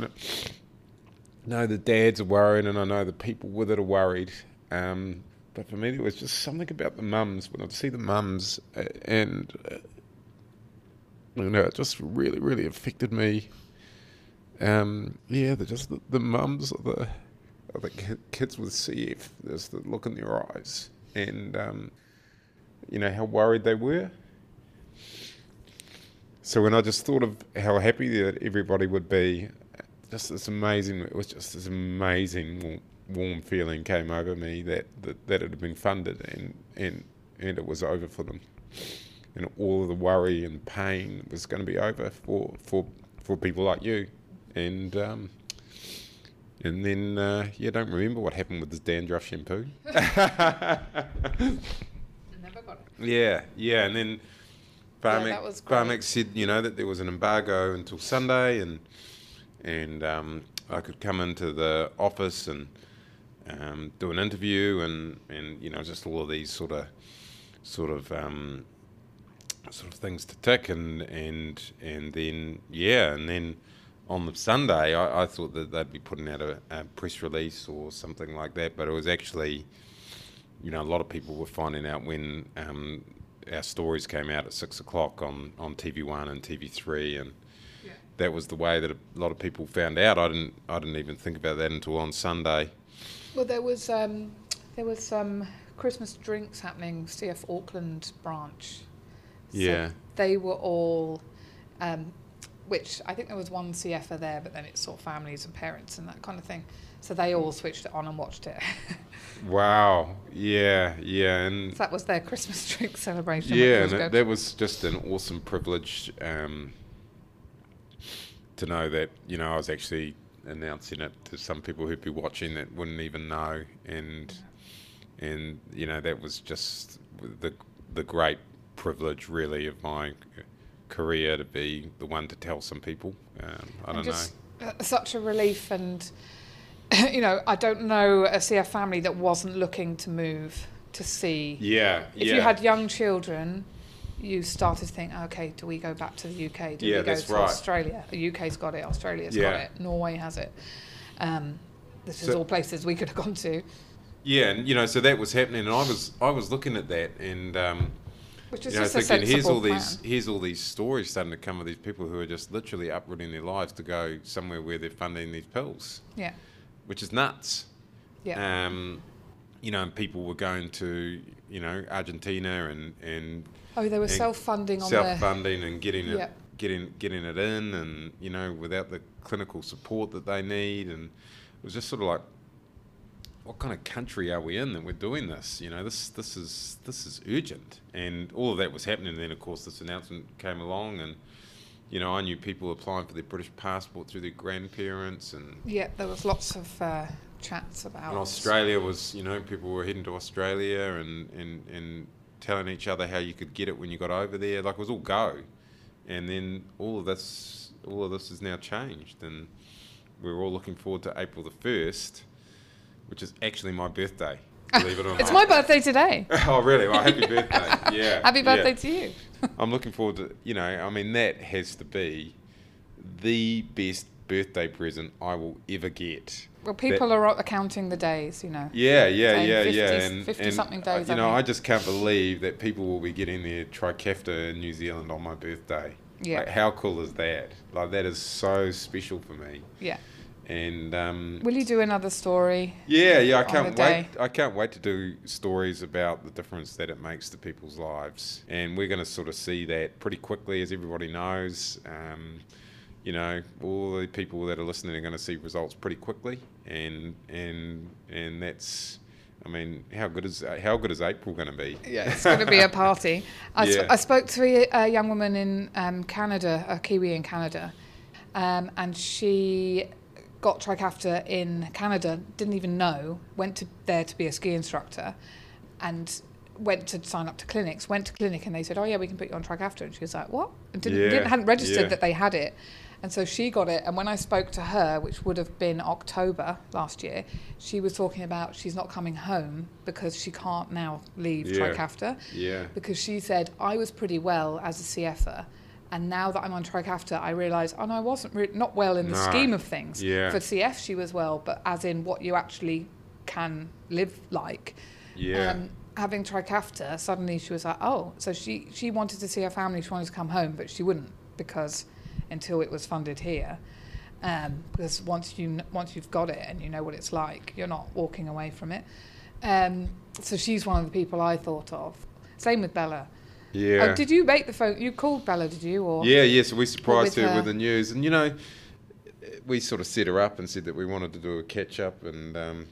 know- the dads are worried, and I know the people with it are worried. Um, but for me, there was just something about the mums when I'd see the mums, and uh, you know, it just really, really affected me. Um, yeah, the, just the, the mums of the of the kids with CF. There's the look in their eyes, and um, you know how worried they were. So when I just thought of how happy that everybody would be, just this amazing, it was just this amazing warm, warm feeling came over me that, that that it had been funded and and and it was over for them, and all of the worry and pain was going to be over for for for people like you, and. Um, and then, uh, yeah, don't remember what happened with this dandruff shampoo. Never got it. Yeah, yeah, and then was great. Said, you know, that there was an embargo until Sunday, and and um, I could come into the office and um, do an interview, and and you know, just all of these sort of sort of um, sort of things to tick, and and and then yeah, and then on the Sunday, I, I thought that they'd be putting out a, a press release or something like that, but it was actually you know, a lot of people were finding out when um, our stories came out at six o'clock on, on TV One and TV Three, and Yeah. that was the way that a lot of people found out. I didn't I didn't even think about that until on Sunday. Well, there was um, there was some Christmas drinks happening, CF Auckland branch. So Yeah. they were all, um, which I think there was one CFer there, but then it saw families and parents and that kind of thing. So they all switched it on and watched it. Wow, yeah, yeah, and so that was their Christmas drink celebration. yeah, and good. that, was just an awesome privilege um, to know that you know I was actually announcing it to some people who'd be watching that wouldn't even know, and and you know that was just the the great privilege really of my career to be the one to tell some people. Um, I And don't just uh, such a relief and you know i don't know a cf family that wasn't looking to move to see. Yeah, if yeah. you had young children you started to think okay do we go back to the uk do Yeah, we go to right. australia the uk's got it australia's got it norway has it um, this is So- all places we could have gone to yeah, and you know, so that was happening, and I was I was looking at that, and um, which is you know, just a thinking, here's all plan. these here's all these stories starting to come of these people who are just literally uprooting their lives to go somewhere where they're funding these pills, yeah which is nuts. yeah Um, you know, and people were going to you know Argentina and and oh they were self-funding on self-funding and getting Yeah. it getting getting it in, and you know, without the clinical support that they need, and it was just sort of like, what kind of country are we in that we're doing this? You know, this this is this is urgent, and all of that was happening. And then, of course, this announcement came along, and you know, I knew people applying for their British passport through their grandparents, and Yeah, there was lots of uh, chats about. and Australia was, you know, people were heading to Australia and, and, and telling each other how you could get it when you got over there. Like it was all go, and then all of this, all of this has now changed, and we're all looking forward to April the first, which is actually my birthday. Believe it or not. It's my birthday today. oh, really? Well, happy birthday! Yeah. Happy yeah. birthday to you. I'm looking forward to, you know, I mean, that has to be the best birthday present I will ever get. Well, people are accounting the days, you know. Yeah, yeah, yeah, 50 yeah. And, 50 and, something days, You I know, I just can't believe that people will be getting their trikafta in New Zealand on my birthday. Yeah. Like, how cool is that? Like, that is so special for me. Yeah. And um, Will you do another story? yeah, yeah, I can't wait. day? I can't wait to do stories about the difference that it makes to people's lives, and we're going to sort of see that pretty quickly, as everybody knows. Um, you know, all the people that are listening are going to see results pretty quickly, and and and that's. I mean, how good is how good is April going to be? Yeah, it's going to be a party. I, sp- I spoke to a, a young woman in um, Canada, a Kiwi in Canada, um, and she got Trikafta in Canada, didn't even know, went to there to be a ski instructor, and went to sign up to clinics, went to clinic, and they said, oh yeah, we can put you on Trikafta. And she was like, what? And didn't, Yeah, didn't hadn't registered yeah. that they had it. And so she got it. And when I spoke to her, which would have been October last year, she was talking about she's not coming home because she can't now leave Yeah. Trikafta Yeah, because she said I was pretty well as a CFer, and now that I'm on Trikafta, I realise oh no, I wasn't re- not well in the No. scheme of things. Yeah. For CF, she was well, but as in what you actually can live like. yeah, Um, having Trikafta, suddenly she was like, oh, so she she wanted to see her family, she wanted to come home, but she wouldn't because until it was funded here. Um, because once you once you've got it and you know what it's like, you're not walking away from it. Um, so she's one of the people I thought of. Same with Bella. Yeah. Oh, did you make the phone? You called Bella, did you? Or Yeah, yeah. So we surprised with her, her? with the news, and you know, we sort of set her up and said that we wanted to do a catch up, and um,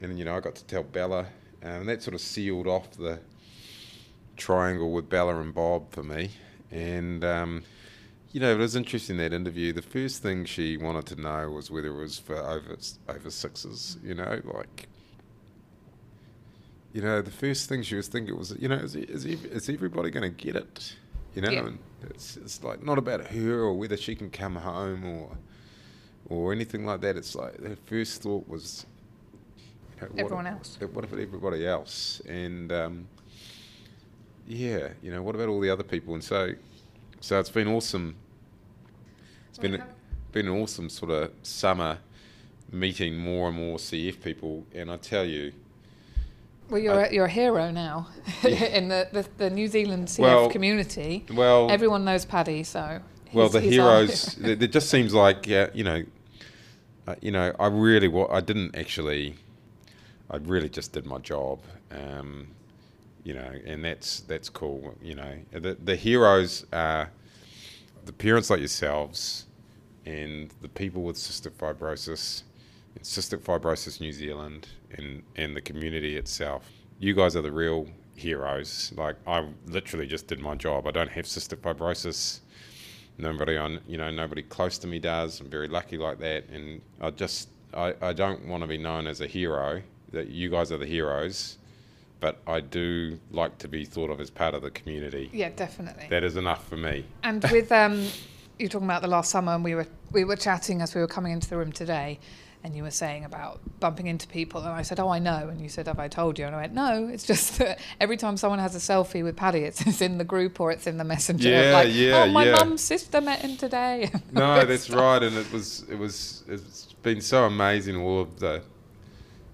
and you know, I got to tell Bella, um, and that sort of sealed off the triangle with Bella and Bob for me, and. Um, you know, it was interesting that interview. The first thing she wanted to know was whether it was for over over sixes. You know, like, you know, the first thing she was thinking was, you know, is is, is everybody going to get it? You know, Yeah. and it's it's like not about her or whether she can come home or or anything like that. It's like her first thought was, you know, what Everyone if- else. What about everybody else? And um, yeah, you know, what about all the other people? And so, so it's been awesome. It's been been an awesome sort of summer meeting more and more CF people, and I tell you, Well, you're I- a, you're a hero now in the, the, the New Zealand CF Well, community. well, Everyone knows Paddy, so. well, the heroes. hero. It, just seems like, yeah, you know, uh, you know, I really, I didn't actually, I really just did my job, um, you know, and that's that's cool. You know, the the heroes are the parents like yourselves, and the people with cystic fibrosis, Cystic Fibrosis New Zealand, and and the community itself. You guys are the real heroes. Like I literally just did my job. I don't have cystic fibrosis nobody on you know nobody close to me does i'm very lucky like that and i just i, I don't want to be known as a hero that you guys are the heroes but i do like to be thought of as part of the community Yeah, definitely. that is enough for me And with um, you talking about the last summer, and we were we were chatting as we were coming into the room today, and you were saying about bumping into people, and I said, "Oh, I know," and you said, "Have I told you?" And I went, "No, it's just that every time someone has a selfie with Paddy, it's, it's in the group or it's in the messenger. Yeah, like, yeah, oh, my yeah. mum's sister met him today. no that's right and it was it was it's been so amazing all of the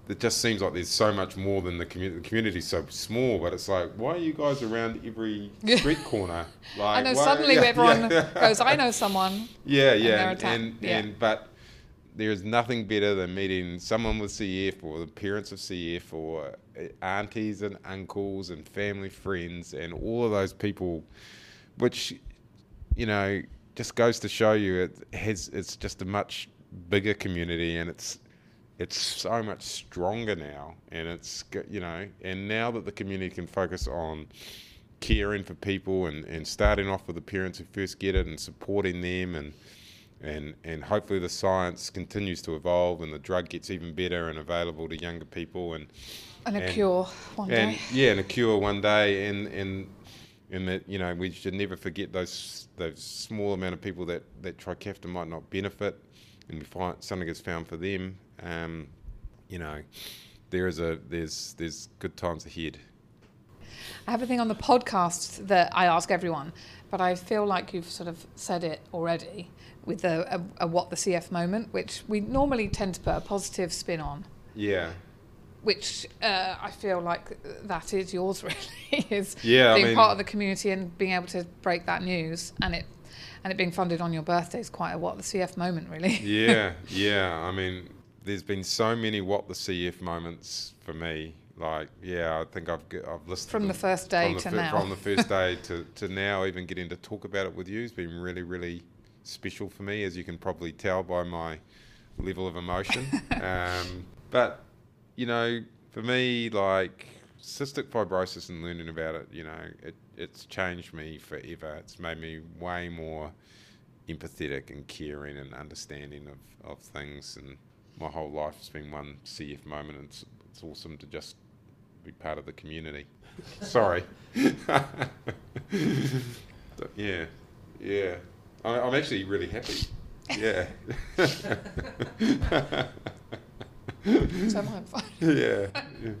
it just seems like there's so much more than the community. The community's so small, but it's like, why are you guys around every street corner? Like, I know why- suddenly yeah, everyone yeah. goes, "I know someone." Yeah, yeah, and, and, yeah. and but there is nothing better than meeting someone with CF or the parents of CF or uh, aunties and uncles and family friends and all of those people, which you know just goes to show you it has it's just a much bigger community and it's it's so much stronger now and it's you know and now that the community can focus on caring for people and, and starting off with the parents who first get it and supporting them and and and hopefully the science continues to evolve and the drug gets even better and available to younger people and And a And- cure one and day. yeah, and a cure one day, and and and that you know we should never forget those those small amount of people that that trikafta might not benefit, and we find something is found for them. Um, you know, there is a there's there's good times ahead. I have a thing on the podcast that I ask everyone, but I feel like you've sort of said it already with a, a, a what the CF moment, which we normally tend to put a positive spin on. Yeah, which uh, I feel like that is yours really is Yeah, I being mean- part of the community and being able to break that news and it and it being funded on your birthday is quite a what the CF moment really. yeah, yeah. I mean, there's been so many what the CF moments for me. Like, yeah, I think I've I've listed From the first day from the to fir- now. From the first day to, to now, even getting to talk about it with you has been really, really special for me, as you can probably tell by my level of emotion. um, but you know, for me, like cystic fibrosis and learning about it, you know, it, it's changed me forever. It's made me way more empathetic and caring and understanding of, of things. And my whole life has been one CF moment. And it's, it's awesome to just be part of the community. Sorry. Yeah, yeah. I, I'm actually really happy. Yeah. so am I fine. yeah. yeah.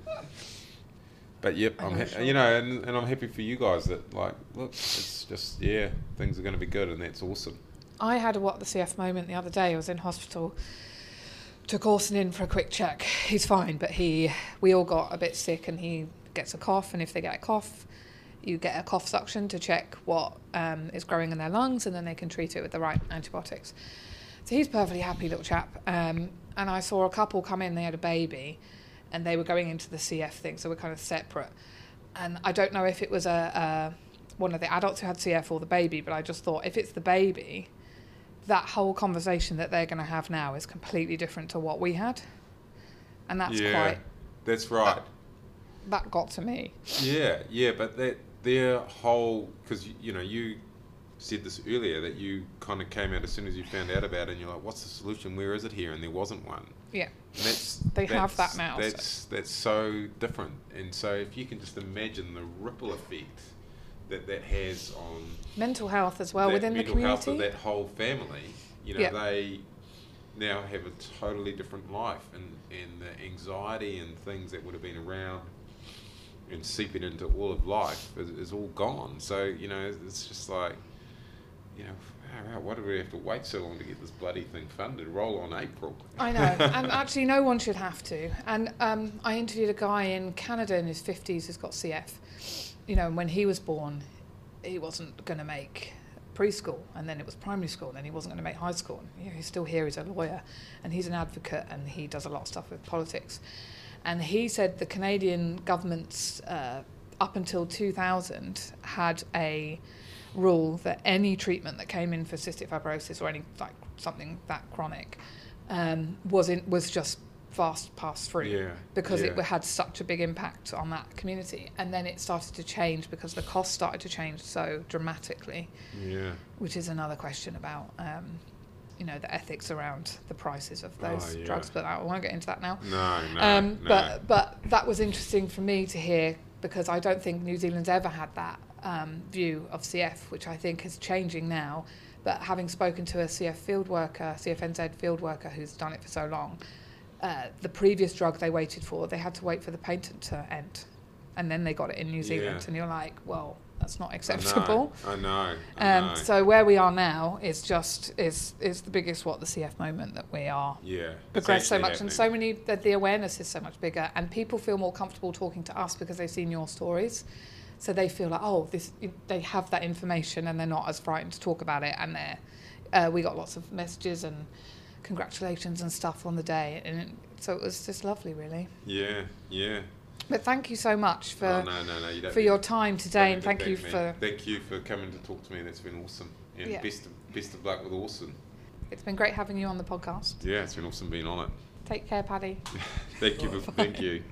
But yep, I'm I'm ha- sure. you know, and, and I'm happy for you guys that like, look, it's just yeah, things are going to be good, and that's awesome. I had a what the CF moment the other day. I was in hospital. Took Orson in for a quick check. He's fine, but he we all got a bit sick and he gets a cough and if they get a cough, you get a cough suction to check what um, is growing in their lungs and then they can treat it with the right antibiotics. So he's perfectly happy little chap. Um, and I saw a couple come in, they had a baby and they were going into the CF thing, so we're kind of separate. And I don't know if it was a, a one of the adults who had CF or the baby, but I just thought if it's the baby, that whole conversation that they're going to have now is completely different to what we had. And that's yeah, quite, that's right. that got to me. Yeah, yeah, but that their whole because you know you said this earlier that you kind of came out as soon as you found out about it, and you're like, "What's the solution? Where is it here?" And there wasn't one. Yeah. And that's They have that now, so- That's that's so different, and so if you can just imagine the ripple effect that that has on Mental health as well within the mental health community. of that whole family, you know, Yeah. they now have a totally different life, and and the anxiety and things that would have been around and seeping into all of life is, is all gone. So you know, it's just like, you know, why do we have to wait so long to get this bloody thing funded? Roll on April. I know, and actually, no one should have to. And um, I interviewed a guy in Canada in his 50s who's got CF. You know, and when he was born, he wasn't going to make preschool, and then it was primary school, and then he wasn't going to make high school. And, you know, he's still here, he's a lawyer, and he's an advocate, and he does a lot of stuff with politics. And he said the Canadian government's, uh, up until 2000, had a rule that any treatment that came in for cystic fibrosis or any like something that chronic um, was in was just fast pass through Yeah, because it had such a big impact on that community. And then it started to change because the cost started to change so dramatically. Yeah. which is another question about um, you know the ethics around the prices of those Oh, yeah. drugs but I won't get into that now No, no, um, no. But but that was interesting for me to hear because I don't think New Zealand's ever had that um, view of CF, which I think is changing now. But having spoken to a CF field worker, CFNZ field worker who's done it for so long, uh, the previous drug they waited for, they had to wait for the patent to end, and then they got it in New Zealand. Yeah. And you're like, well, that's not I know, acceptable. I know. I know. Um, so where we are now is just is is the biggest what the CF moment that we are yeah, progressed so much and so many that the awareness is so much bigger and people feel more comfortable talking to us because they've seen your stories so they feel like oh this they have that information and they're not as frightened to talk about it and they're uh, we got lots of messages and congratulations and stuff on the day and it, so it was just lovely really Yeah, yeah. But thank you so much for oh, no, no, no, you for your time today, and thank you me. for thank you for coming to talk to me. That's been awesome. Yeah. Best of, best of luck with Awesome. It's been great having you on the podcast. Yeah, it's been awesome being on it. Take care, Paddy. thank you. For, thank you.